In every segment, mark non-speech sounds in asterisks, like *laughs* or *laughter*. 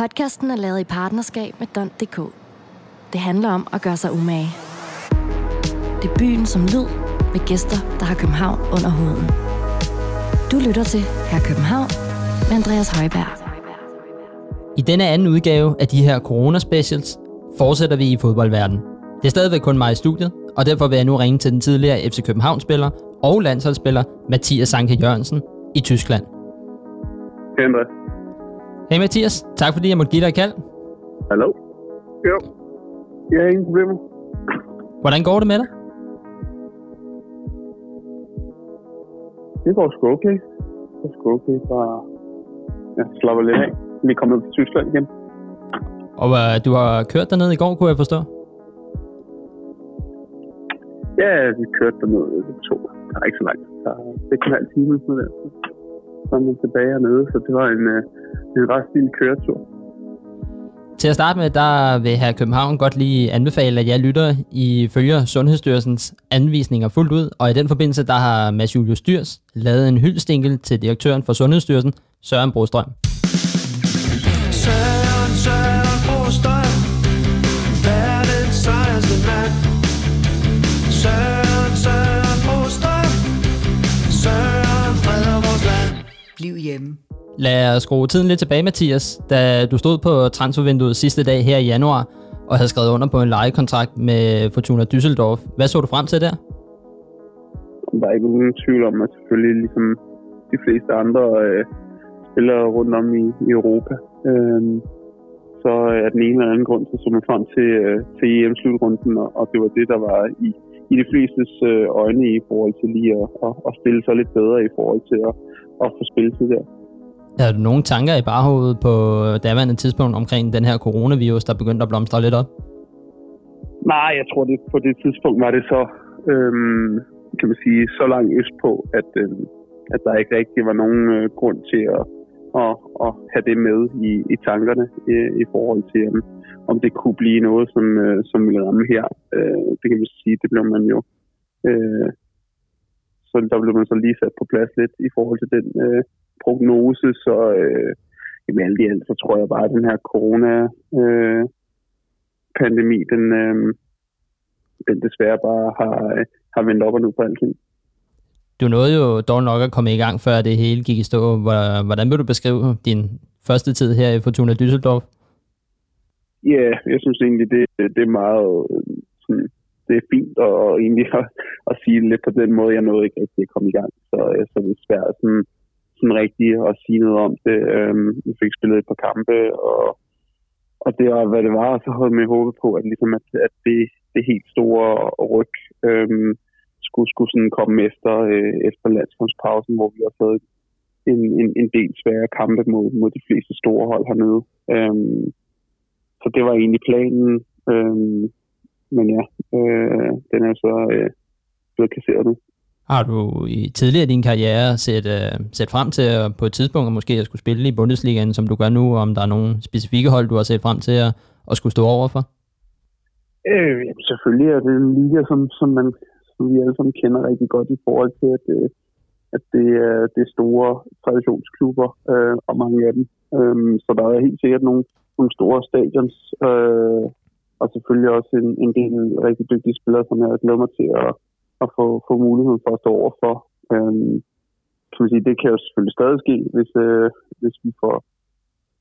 Podcasten er lavet i partnerskab med Don.dk. Det handler om at gøre sig umage. Det er byen som lyd, med gæster, der har København under huden. Du lytter til Her København med Andreas Højberg. I denne anden udgave af de her corona-specials fortsætter vi i fodboldverdenen. Det er stadigvæk kun mig i studiet, og derfor vil jeg nu ringe til den tidligere FC København-spiller og landsholdsspiller Mathias Sanke Jørgensen i Tyskland. Hej. Hej Mathias, tak fordi jeg måtte give dig et kald. Hallo. Jo. Jeg har ingen problemer. Hvordan går det med dig? Det går sgu okay. Det går sgu okay. Bare jeg slapper lidt af. Vi er kommet til Tyskland igen. Og uh, du har kørt derned i går, kunne jeg forstå? Ja, vi kørte derned. Tog der er ikke så langt. Der er 6,5 timer sådan der. Så er man tilbage hernede, så det var en, øh, en ret fin køretur. Til at starte med, der vil her København godt lige anbefale, at jeg lytter i følger Sundhedsstyrelsens anvisninger fuldt ud, og i den forbindelse, der har Mads Julius Dyrs lavet en hyldstinkel til direktøren for Sundhedsstyrelsen, Søren Brostrøm. Bliv hjemme. Lad os skrue tiden lidt tilbage, Mathias. Da du stod på transfervinduet sidste dag her i januar, og havde skrevet under på en lejekontrakt med Fortuna Düsseldorf. Hvad så du frem til der? Der er ikke nogen tvivl om, at selvfølgelig ligesom de fleste andre øh, spillere rundt om i, i Europa, øh, så er den ene eller anden grund, så så man frem til, øh, til EM-slutrunden, og, og det var det, der var i, i de flestes øh, øjne i forhold til lige at, at, at spille sig lidt bedre i forhold til at, at få spilletid der. Er du nogle tanker i baghovedet på daværende tidspunkt omkring den her coronavirus, der begyndte at blomstre lidt op? Nej, jeg tror, det på det tidspunkt var det så, øhm, kan man sige, så langt øst på, at, øhm, at der ikke rigtig var nogen øh, grund til at, at, at have det med i, i tankerne i, i forhold til, om, om det kunne blive noget, som, øh, som ville ramme her. Øh, det kan man sige, det blev man jo... Øh, så der blev man så lige sat på plads lidt i forhold til den øh, prognose, så øh, jamen alt i alt, så tror jeg bare, at den her corona øh, pandemi, den, øh, den desværre bare har, øh, har vendt op og ned på alting. Du nåede jo dog nok at komme i gang, før det hele gik i stå. Hvor- Hvordan vil du beskrive din første tid her i Fortuna Düsseldorf? Ja, jeg synes egentlig, det, det er meget øh, sådan, det er fint at, og egentlig at, at sige det lidt på den måde. Jeg nåede ikke rigtig at komme i gang, så, øh, så det er svært sådan, sådan rigtigt at sige noget om det. Øhm, vi fik spillet et par kampe, og, og det var, hvad det var, og så havde med håbet på, at, ligesom at, at det, det helt store ryg øhm, skulle, skulle sådan komme efter, øh, efter landskampspausen, hvor vi har fået en, en, en del svære kampe mod, mod de fleste store hold hernede. Øhm, så det var egentlig planen. Øhm, men ja, øh, den er så øh, blevet kasseret nu. Har du i tidligere i din karriere set, uh, set frem til at på et tidspunkt at måske at skulle spille i Bundesligaen, som du gør nu, om der er nogle specifikke hold, du har set frem til at, at skulle stå over for? Øh, jamen, selvfølgelig er det en liga, som, som, man, som vi alle sammen kender rigtig godt i forhold til, at, øh, at det, er, det er store traditionsklubber, øh, og mange af dem. Øh, så der er helt sikkert nogle, nogle store stadions, øh, og selvfølgelig også en, en del rigtig dygtige spillere, som jeg glæder mig til at, at få, få muligheden for at stå over for. Øhm, kan man sige, det kan jo selvfølgelig stadig ske, hvis, øh, hvis vi får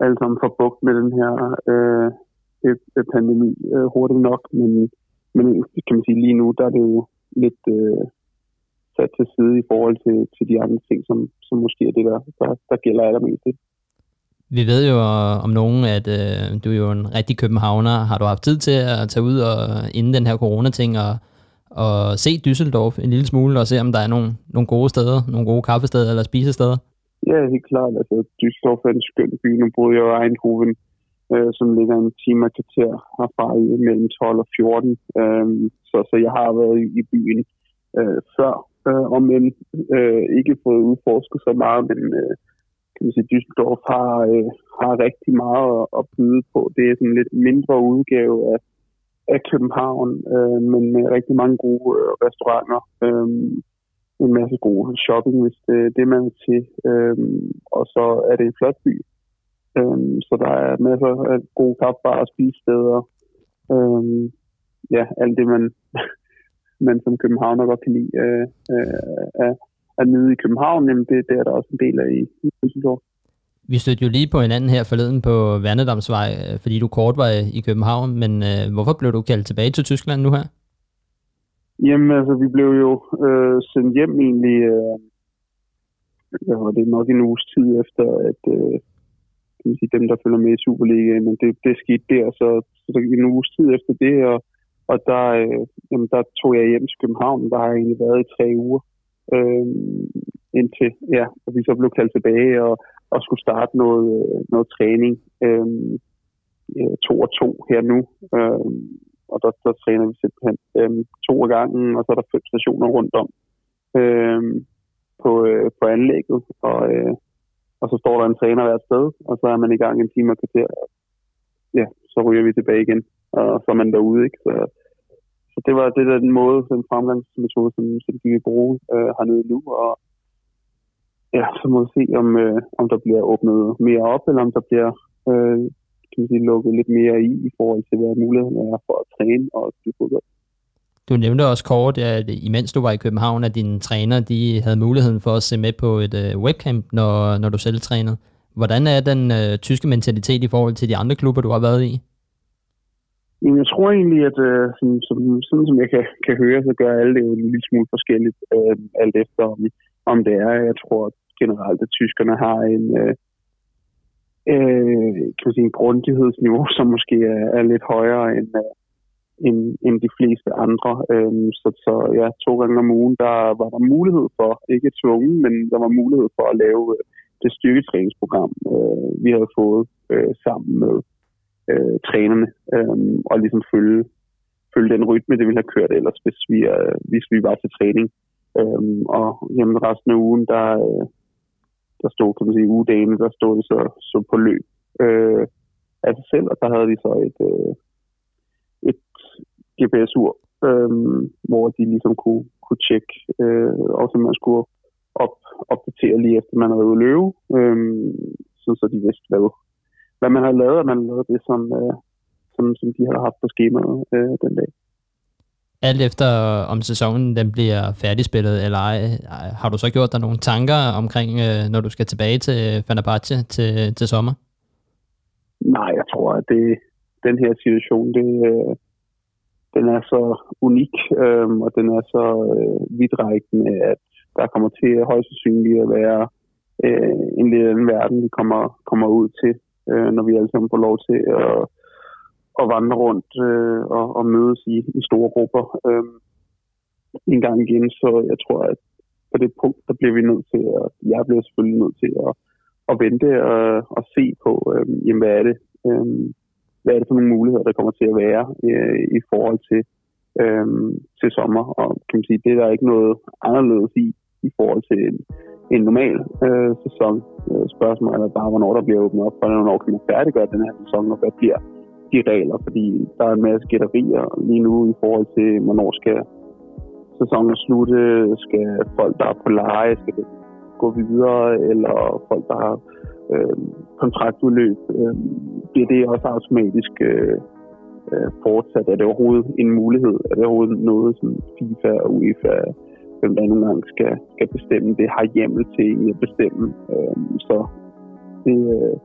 alle sammen får bugt med den her øh, øh, øh pandemi øh, hurtigt nok, men, men kan man sige lige nu, der er det jo lidt øh, sat til side i forhold til, til de andre ting, som, som måske er det, der, der, der gælder allermest. ikke? Vi ved jo øh, om nogen, at øh, du er jo en rigtig københavner. Har du haft tid til at tage ud og inden den her corona-ting og, og se Düsseldorf en lille smule og se, om der er nogle, nogle gode steder, nogle gode kaffesteder eller spisesteder? Ja, helt klart. Altså, Düsseldorf er en skøn by. Nu boede jeg jo i Eindhoven, øh, som ligger en time og kvarter herfra i mellem 12 og 14. Øh, så, så jeg har været i, i byen øh, før, øh, og men øh, ikke fået udforsket så meget, men øh, kan man sige, Düsseldorf har, øh, har rigtig meget at, at byde på. Det er sådan en lidt mindre udgave af, af København, øh, men med rigtig mange gode øh, restauranter. Øh, en masse god shopping, hvis det er det, man vil til. Øhm, og så er det en flot by. Øhm, så der er masser af gode kaffebarer og spisesteder. Øhm, ja, alt det, man, *laughs* man som københavner godt kan lide øh, øh, at nyde i København, jamen det, det er der også en del af i, i Düsseldorf. Vi stødte jo lige på hinanden her forleden på Værnedamsvej, øh, fordi du kort var i København, men øh, hvorfor blev du kaldt tilbage til Tyskland nu her? Jamen altså, vi blev jo øh, sendt hjem egentlig, øh, hvad var det, nok en uges tid efter, at øh, kan man sige, dem, der følger med i Superligaen, men det, det skete der, så, så der en uges tid efter det, og, og der, øh, jamen, der tog jeg hjem til København, der har jeg egentlig været i tre uger, øh, indtil ja, og vi så blev kaldt tilbage og, og skulle starte noget, øh, noget træning, øh, to og to her nu, øh, og der, der træner vi simpelthen øh, to af gangen, og så er der fem stationer rundt om øh, på, øh, på anlægget, og, øh, og så står der en træner hver sted, og så er man i gang en time og kvarter, ja, så ryger vi tilbage igen, og så er man derude, ikke? Så, så det var det der den måde, den fremgangsmetode, som, som vi vil bruge øh, hernede nu, og ja, så må vi se, om, øh, om der bliver åbnet mere op, eller om der bliver øh, kan man sige, lukket lidt mere i, i forhold til, hvad muligheden er for at træne og spille fodbold. Du nævnte også kort, at imens du var i København, at dine træner de havde muligheden for at se med på et øh, webcamp, når, når du selv trænede. Hvordan er den øh, tyske mentalitet i forhold til de andre klubber, du har været i? Jamen, jeg tror egentlig, at øh, som, som, sådan som jeg kan, kan høre, så gør alle det jo en lille smule forskelligt, øh, alt efter om, om det er. Jeg tror generelt, at tyskerne har en, øh, øh, kan man sige, en grundighedsniveau, *laughs* som måske er, er lidt højere end, øh, end, end de fleste andre. Øh, så, så ja, to gange om ugen, der var der mulighed for, ikke tvungen, men der var mulighed for at lave øh, det styrketræningsprogram, øh, vi havde fået øh, sammen med øh, trænerne, øh, og ligesom følge, følge den rytme, det ville have kørt ellers, hvis vi, øh, hvis vi var til træning. Øh, og jamen, resten af ugen, der, øh, der stod, kan man sige, ugedagene, der stod det så, så på løb øh, af sig selv, og der havde vi så et, øh, et GPS-ur, øh, hvor de ligesom kunne, kunne tjekke, øh, og så man skulle op, opdatere lige efter man havde ude løbe, øh, sådan så de vidste, hvad, hvad man havde lavet, og man havde lavet det, som, øh, som, som de havde haft på skemaet øh, den dag. Alt efter om sæsonen den bliver færdigspillet eller ej, har du så gjort dig nogle tanker omkring, øh, når du skal tilbage til Fenerbahce til, til sommer? Nej, jeg tror, at det, den her situation, det, øh, den er så unik, øh, og den er så øh, vidtrækkende, at der kommer til højst sandsynligt at være øh, en lidt anden verden, vi kommer, kommer ud til, øh, når vi alle sammen får lov til at, at vandre rundt øh, og, og mødes i, i store grupper øh, en gang igen. Så jeg tror, at på det punkt, der bliver vi nødt til, at jeg bliver selvfølgelig nødt til at, at vente og, og se på, øh, jamen, hvad er det, øh, hvad er det for nogle muligheder, der kommer til at være øh, i forhold til, øh, til sommer. Og kan man sige, det er der ikke noget anderledes i, i forhold til en, en normal øh, sæson. Øh, spørgsmålet er bare, hvornår der bliver åbnet op, for hvornår kan man færdiggøre den her sæson, og hvad bliver de regler, fordi der er en masse gætterier lige nu i forhold til, hvornår skal sæsonen slutte, skal folk, der er på leje, skal det gå videre, eller folk, der har øh, kontraktudløb, øh, bliver det også automatisk øh, øh fortsat? Er det overhovedet en mulighed? Er det overhovedet noget, som FIFA og UEFA, hvem der nogle gange skal, skal bestemme det, har hjemmel til at bestemme? Øh, så det, øh,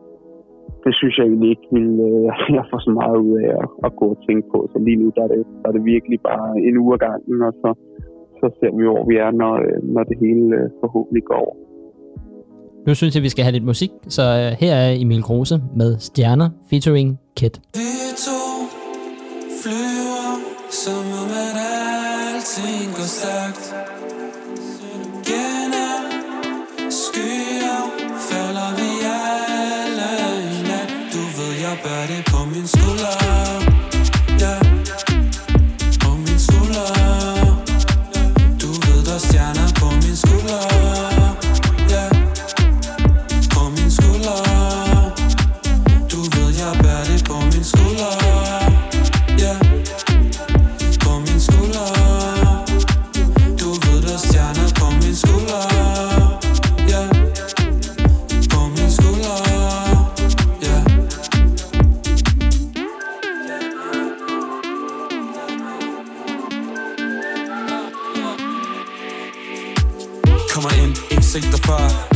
det synes jeg egentlig ikke vil, øh, *laughs* jeg får så meget ud af at, at gå og tænke på. Så lige nu der er, det, der er det virkelig bare en uge af gangen, og så, så ser vi, hvor vi er, når, øh, når det hele øh, forhåbentlig går over. Nu synes jeg, vi skal have lidt musik, så øh, her er Emil Kruse med Stjerner featuring Kid. Vi to flyver, som om at alting går stærkt.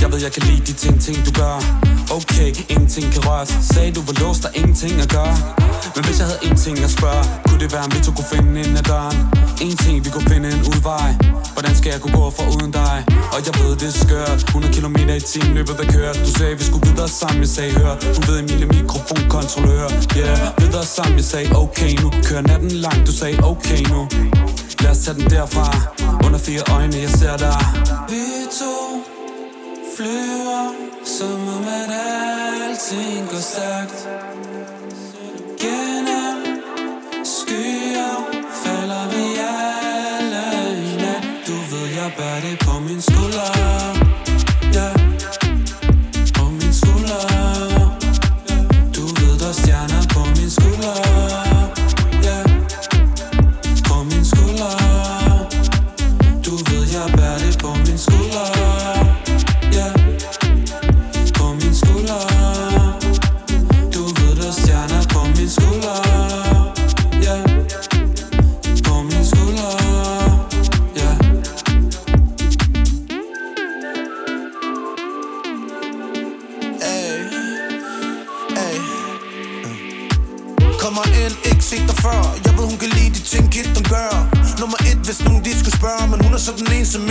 Jeg ved, jeg kan lide de ting, ting du gør. Okay, ingenting kan røres. Sagde du var låst, der ingenting at gøre? Men hvis jeg havde en ting at spørge Kunne det være, om vi to kunne finde ind ad døren? En ting, vi kunne finde en udvej. Hvordan skal jeg kunne gå for uden dig? Og jeg ved, det er skørt. 100 km i timen løbet der kørt. Du sagde, vi skulle videre sammen, jeg sagde hør. Hun ved, Emilie mikrofonkontrollør. Yeah, videre sammen, jeg sagde okay nu Kører natten lang, du sagde okay nu. Lad os tage den derfra. Under fire øjne, jeg ser dig. Vi to flyver Som om at alting går stærkt. Gennem skyer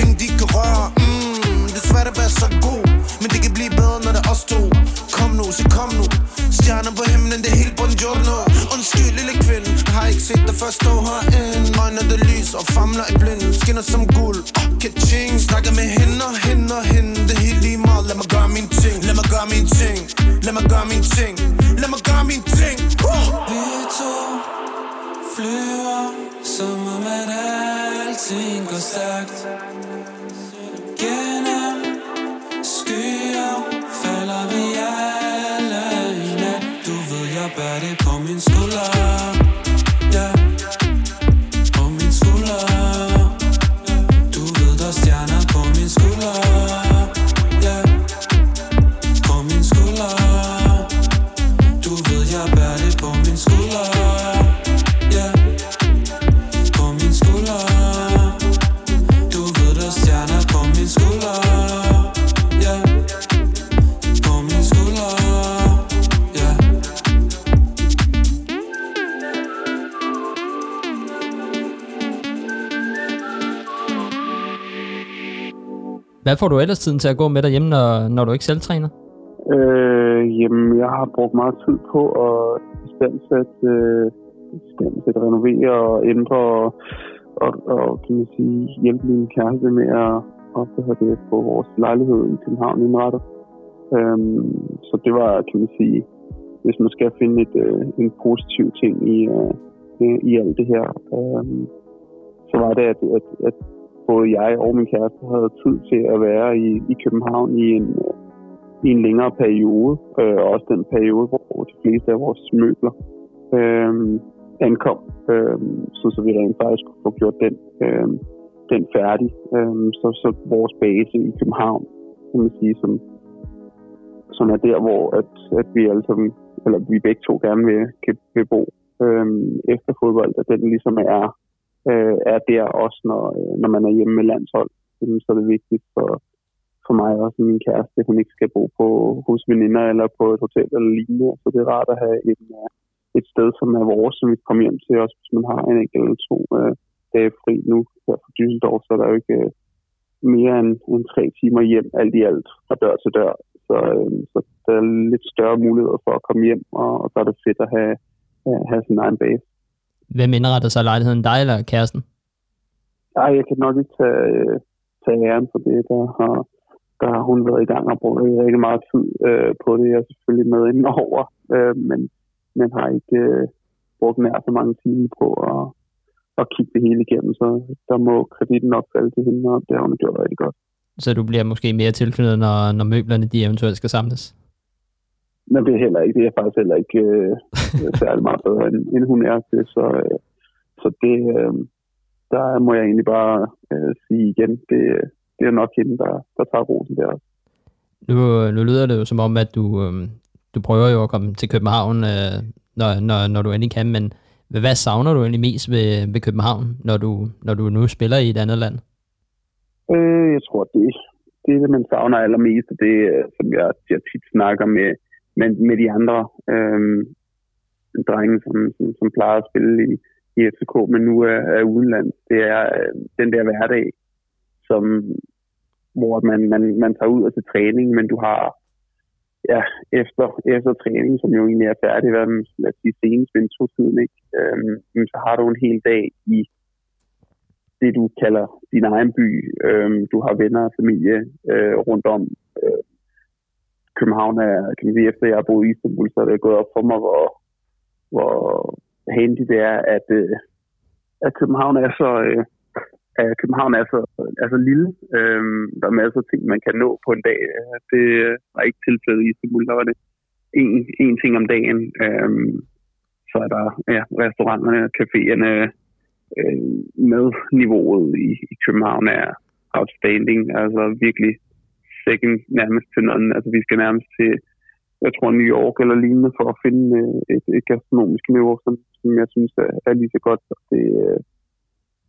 så ingen de kan røre. Mm, Det er svært at være så god Men det kan blive bedre, når det er os to. Kom nu, så kom nu. Stjerner på himlen, det er helt buongiorno Undskyld, lille kvinde. Jeg har ikke set dig før stå herinde Øjner det lys og famler i blinden Skinner som guld, oh, ka-ching. Snakker med hende og hende og hende. Det er helt lige meget, lad mig gøre min ting. Lad mig gøre min ting. Lad mig gøre min ting. Lad mig gøre min ting. Uh! Vi to. Flyver. Som om at alting går stærkt. Gennem skyer Hvad får du ellers tiden til at gå med derhjemme, når, når du ikke selv træner? Øh, jamen, jeg har brugt meget tid på at istandsætte, øh, istandsætte renovere og ændre og, og, og kan man sige, hjælpe min kæreste med at, at hvad det, på vores lejlighed i København indrettet. Øhm, så det var, kan man sige, hvis man skal finde et, øh, en positiv ting i, øh, i alt det her, øh, så var det, at, at, at både jeg og min kæreste havde tid til at være i, i København i en, i en længere periode, øh, også den periode, hvor de fleste af vores møbler øh, ankom, øh, så, så vi rent faktisk kunne få gjort den, øh, den færdig. Øh, så, så vores base i København, kan man sige, som, som er der, hvor at, at vi alle sammen, eller vi begge to gerne vil, kan, vil bo øh, efter fodbold, at den ligesom er, øh, er der også, når, øh, når man er hjemme med landshold. Så er det vigtigt for, for mig også min kæreste, at hun ikke skal bo på hos veninder eller på et hotel eller lignende. Så det er rart at have en, øh, et sted, som er vores, som vi kan komme hjem til, også hvis man har en enkelt eller to øh, dage fri nu her fra Düsseldorf, så er der jo ikke øh, mere end, end tre timer hjem, alt i alt, fra dør til dør. Så, øh, så der er lidt større muligheder for at komme hjem, og, og så er det fedt at have, have, have sin egen base. Hvem indretter sig lejligheden, dig eller kæresten? Ej, jeg kan nok ikke tage, øh, tage æren for det. Der har, der har hun været i gang og brugt rigtig meget tid øh, på det. Jeg er selvfølgelig med inden over, øh, men, men har ikke øh, brugt nær så mange timer på at, at kigge det hele igennem. Så der må kreditten nok falde til hende, og det har hun gjort rigtig godt. Så du bliver måske mere tilknyttet, når, når møblerne de eventuelt skal samles? Men det er heller ikke. Det er faktisk heller ikke øh, *laughs* særlig meget bedre, end, end hun er til. Så, øh, så det, øh, der må jeg egentlig bare øh, sige igen, det, det er nok hende, der, der tager rosen der. Nu, nu lyder det jo som om, at du, øh, du prøver jo at komme til København, øh, når, når, når du endelig kan, men hvad savner du egentlig mest ved, ved København, når du, når du nu spiller i et andet land? Øh, jeg tror, det, det er det, man savner allermest, det øh, som jeg, jeg tit snakker med, med, med de andre øh, drenge, som, som, som plejer at spille i, i FCK, men nu er, er udenlands. Det er øh, den der hverdag, som, hvor man, man, man tager ud og til træning, men du har ja, efter, efter træning, som jo egentlig er færdig, hvad man, lad os sige, senest vintro-tiden, ikke? Øhm, så har du en hel dag i det, du kalder din egen by. Øhm, du har venner og familie øh, rundt om. Øh, København er, kan man sige, efter jeg har boet i Istanbul, så er det gået op for mig, hvor, hvor handy det er, at, øh, at København er så, øh, at København er så, er så lille. Øhm, der er masser af ting, man kan nå på en dag. Det øh, var ikke tilfældet i Istanbul. Der var det en, en ting om dagen. Øhm, så er der ja, restauranterne, caféerne, øh, med niveauet i, i København er outstanding. Altså virkelig second nærmest til noget. Altså vi skal nærmest til, jeg tror New York eller lignende for at finde øh, et, et gastronomisk niveau, som, som jeg synes er, er lige så godt. Det, øh,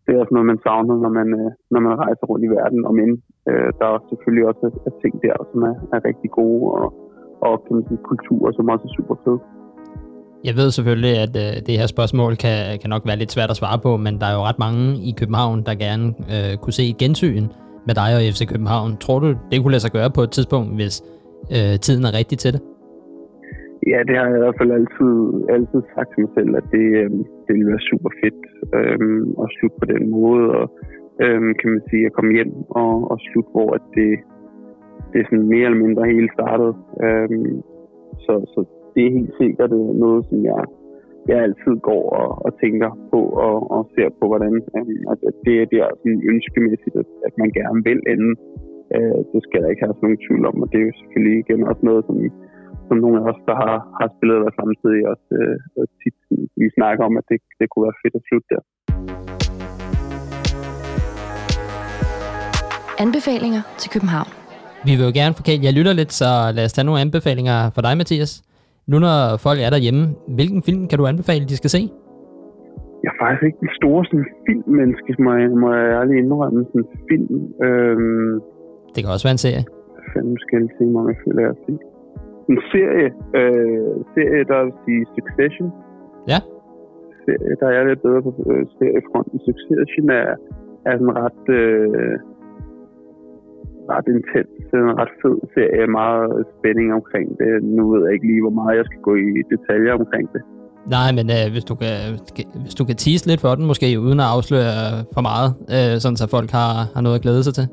det er også noget, man savner, når man, øh, når man rejser rundt i verden. Og men øh, der er selvfølgelig også ting der, som er, er rigtig gode, og, og kan man sige, kulturer, som også er super fede. Jeg ved selvfølgelig, at øh, det her spørgsmål kan, kan nok være lidt svært at svare på, men der er jo ret mange i København, der gerne øh, kunne se et gensyn med dig og FC København. Tror du, det kunne lade sig gøre på et tidspunkt, hvis øh, tiden er rigtig til det? Ja, det har jeg i hvert fald altid, altid sagt til mig selv, at det, øh, det ville være super fedt øh, at slutte på den måde, og øh, kan man sige, at komme hjem og, og slutte, hvor at det, det er sådan mere eller mindre hele startet. Øh, så, så det er helt sikkert øh, noget, som jeg, jeg altid går og, og tænker på og, og ser på, hvordan øh, altså, det, det er sådan ønskemæssigt, at, at man gerne vil ende. Øh, det skal der ikke have nogen tvivl om, og det er jo selvfølgelig igen også noget, som, som nogle af os, der har, har spillet der samtidig, også øh, tit vi snakker om, at det, det kunne være fedt at slutte der. Anbefalinger til København. Vi vil jo gerne forkæle jer lytter lidt, så lad os tage nogle anbefalinger for dig, Mathias. Nu når folk er derhjemme, hvilken film kan du anbefale, de skal se? Jeg er faktisk ikke den store sådan, filmmenneske, må jeg, må jeg ærligt indrømme. Sådan film. Øhm, det kan også være en serie. Fem forskellige ting, jeg føler, at sige. En serie, øh, serie, der vil sige Succession. Ja. Serie, der er lidt bedre på øh, seriefronten. Succession er, er sådan ret... Øh, ret intens, en ret fed serie, meget spænding omkring det. Nu ved jeg ikke lige, hvor meget jeg skal gå i detaljer omkring det. Nej, men øh, hvis, du kan, hvis du kan tease lidt for den, måske uden at afsløre for meget, øh, sådan så folk har, har noget at glæde sig til.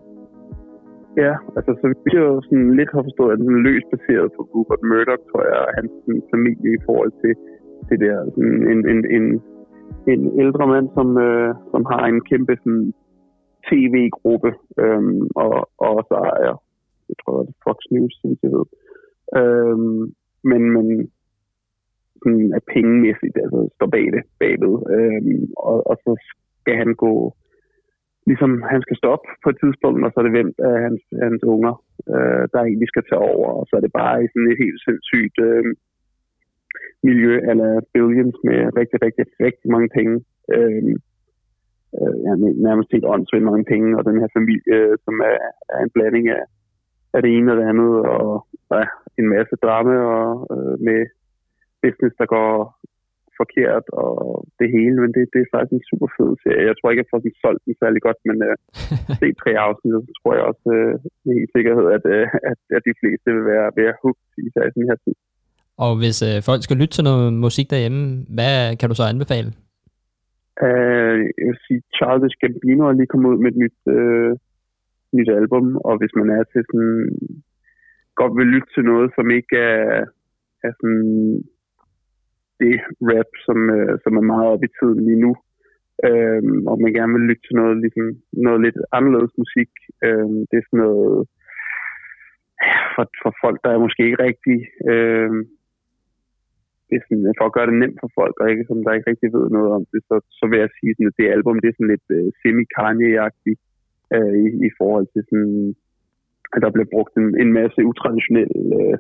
Ja, altså så vi jo sådan lidt har forstået, at den er løst baseret på Rupert Murdoch, tror jeg, og hans sådan, familie i forhold til det der, sådan en, en, en, en ældre mand, som, øh, som har en kæmpe sådan, tv-gruppe, øhm, og, og så er jeg, jeg tror, det er Fox News, som det hedder. Øhm, men, men sådan er pengemæssigt, altså står bag det, bagved. Øhm, og, og så skal han gå, ligesom han skal stoppe på et tidspunkt, og så er det hvem af hans, hans unger, øh, der egentlig skal tage over, og så er det bare i sådan et helt sindssygt øh, miljø, eller billions med rigtig, rigtig, rigtig mange penge. Øh, øh, ja, nærmest helt åndssvagt mange penge, og den her familie, øh, som er, er en blanding af, af det ene og det andet, og ja, en masse drama og, øh, med business, der går forkert, og det hele, men det, det er faktisk en super fed serie. Jeg tror ikke, jeg får den solgt den særlig godt, men øh, *laughs* se tre afsnit, så tror jeg også øh, med helt sikkerhed, at, øh, at, at de fleste vil være, være hooked, især i den her tid. Og hvis øh, folk skal lytte til noget musik derhjemme, hvad kan du så anbefale? Uh, jeg vil sige, Charles Gambino er lige kommet ud med et nyt, uh, nyt album, og hvis man er til sådan, godt vil lytte til noget, som ikke er, er sådan det rap, som, uh, som er meget op i tiden lige nu, uh, og man gerne vil lytte til noget, ligesom, noget lidt anderledes musik, uh, det er sådan noget for, for folk, der er måske ikke rigtig uh, det er sådan, for at gøre det nemt for folk, og ikke, som der ikke rigtig ved noget om det, så, så vil jeg sige, at det album det er sådan lidt øh, semi-Kanye-agtigt øh, i, i forhold til sådan, at der bliver brugt en, en masse utraditionelle øh,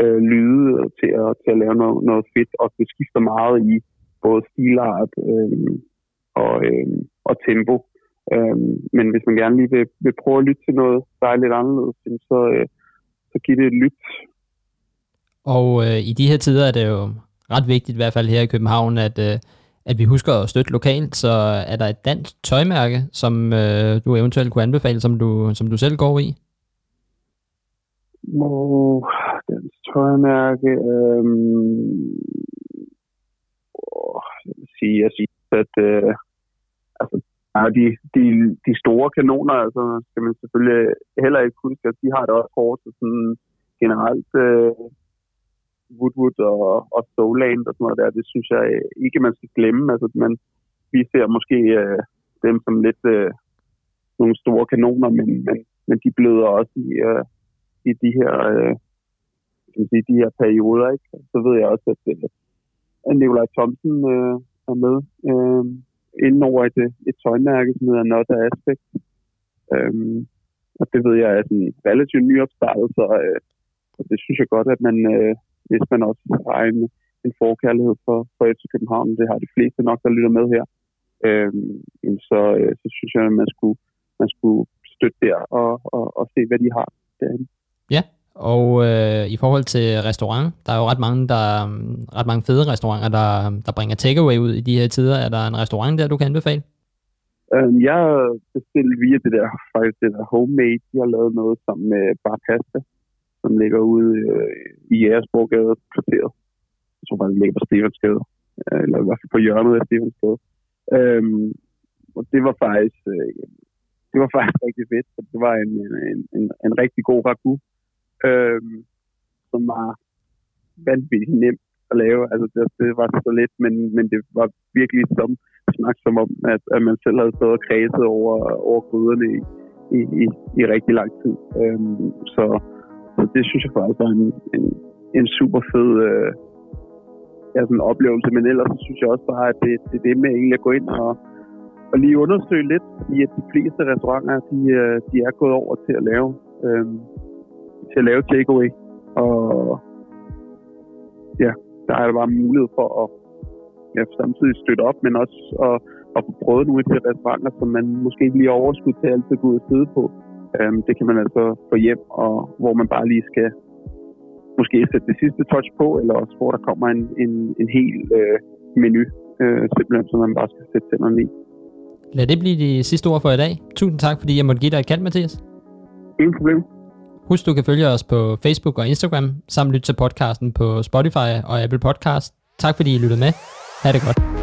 øh, lyde til at, til at lave noget, noget fedt, og det skifter meget i både stilart øh, og, øh, og tempo. Øh, men hvis man gerne lige vil, vil prøve at lytte til noget, der er lidt anderledes, så, øh, så giv det et lyt. Og øh, i de her tider er det jo ret vigtigt, i hvert fald her i København, at, øh, at vi husker at støtte lokalt. Så er der et dansk tøjmærke, som øh, du eventuelt kunne anbefale, som du, som du selv går i? Oh, dansk tøjmærke. Øh... oh, jeg vil sige, jeg synes, at øh, altså, Ja, de, de, de store kanoner, altså, skal man selvfølgelig heller ikke huske, at de har det også hårdt, sådan generelt øh, Woodwood og, og Soland og sådan noget der, det synes jeg øh, ikke, man skal glemme. Altså, man, vi ser måske øh, dem som lidt øh, nogle store kanoner, men, men, men de bløder også i, øh, i de her øh, kan man sige, de her perioder. Ikke? Så ved jeg også, at, øh, at Nikolaj Thomsen øh, er med. Øh, inden over et, øh, et tøjmærke, som hedder Not Aspect. Øhm, og det ved jeg er sådan relativt nyopstartet, så, øh, og det synes jeg godt, at man, øh, hvis man også har en, en forkærlighed for, for FC København, det har de fleste nok, der lytter med her, øhm, så, øh, så synes jeg, at man skulle, man skulle støtte der og, og, og se, hvad de har derinde. Ja, og øh, i forhold til restaurant, der er jo ret mange, der, ret mange fede restauranter, der, der bringer takeaway ud i de her tider. Er der en restaurant der, du kan anbefale? Um, jeg bestilte via det der, faktisk det der homemade. Jeg har lavet noget sammen med Bar Pasta, som ligger ude øh, i Jægersborgade kvarteret. Jeg tror faktisk, det ligger på Stevensgade. Øh, eller i hvert fald på hjørnet af Stevensgade. Øhm, og det var faktisk, øh, det var faktisk rigtig fedt. Det var en, en, en, en rigtig god ragu øhm, som var vanvittigt nemt at lave. Altså, det, det var så lidt, men, men det var virkelig som snak som om, at, at man selv havde stået og kredset over, over gryderne i, i, i, i rigtig lang tid. Øhm, så, så det synes jeg faktisk var en, en, en super fed øh, ja, sådan oplevelse. Men ellers så synes jeg også bare, at det, det er det med egentlig at gå ind og, og lige undersøge lidt, i at de fleste restauranter, de, øh, de er gået over til at lave øh, til at lave takeaway. Og ja, der er der bare mulighed for at ja, samtidig støtte op, men også at, at få prøvet nogle af de restauranter, som man måske ikke lige overskud til altid gå ud og sidde på. Um, det kan man altså få hjem, og hvor man bare lige skal måske sætte det sidste touch på, eller også hvor der kommer en, en, en hel øh, menu, øh, simpelthen, som man bare skal sætte tænderne i. Lad det blive de sidste ord for i dag. Tusind tak, fordi jeg måtte give dig et kald, Mathias. Ingen problem. Husk, du kan følge os på Facebook og Instagram, samt lytte til podcasten på Spotify og Apple Podcast. Tak fordi I lyttede med. Ha' det godt.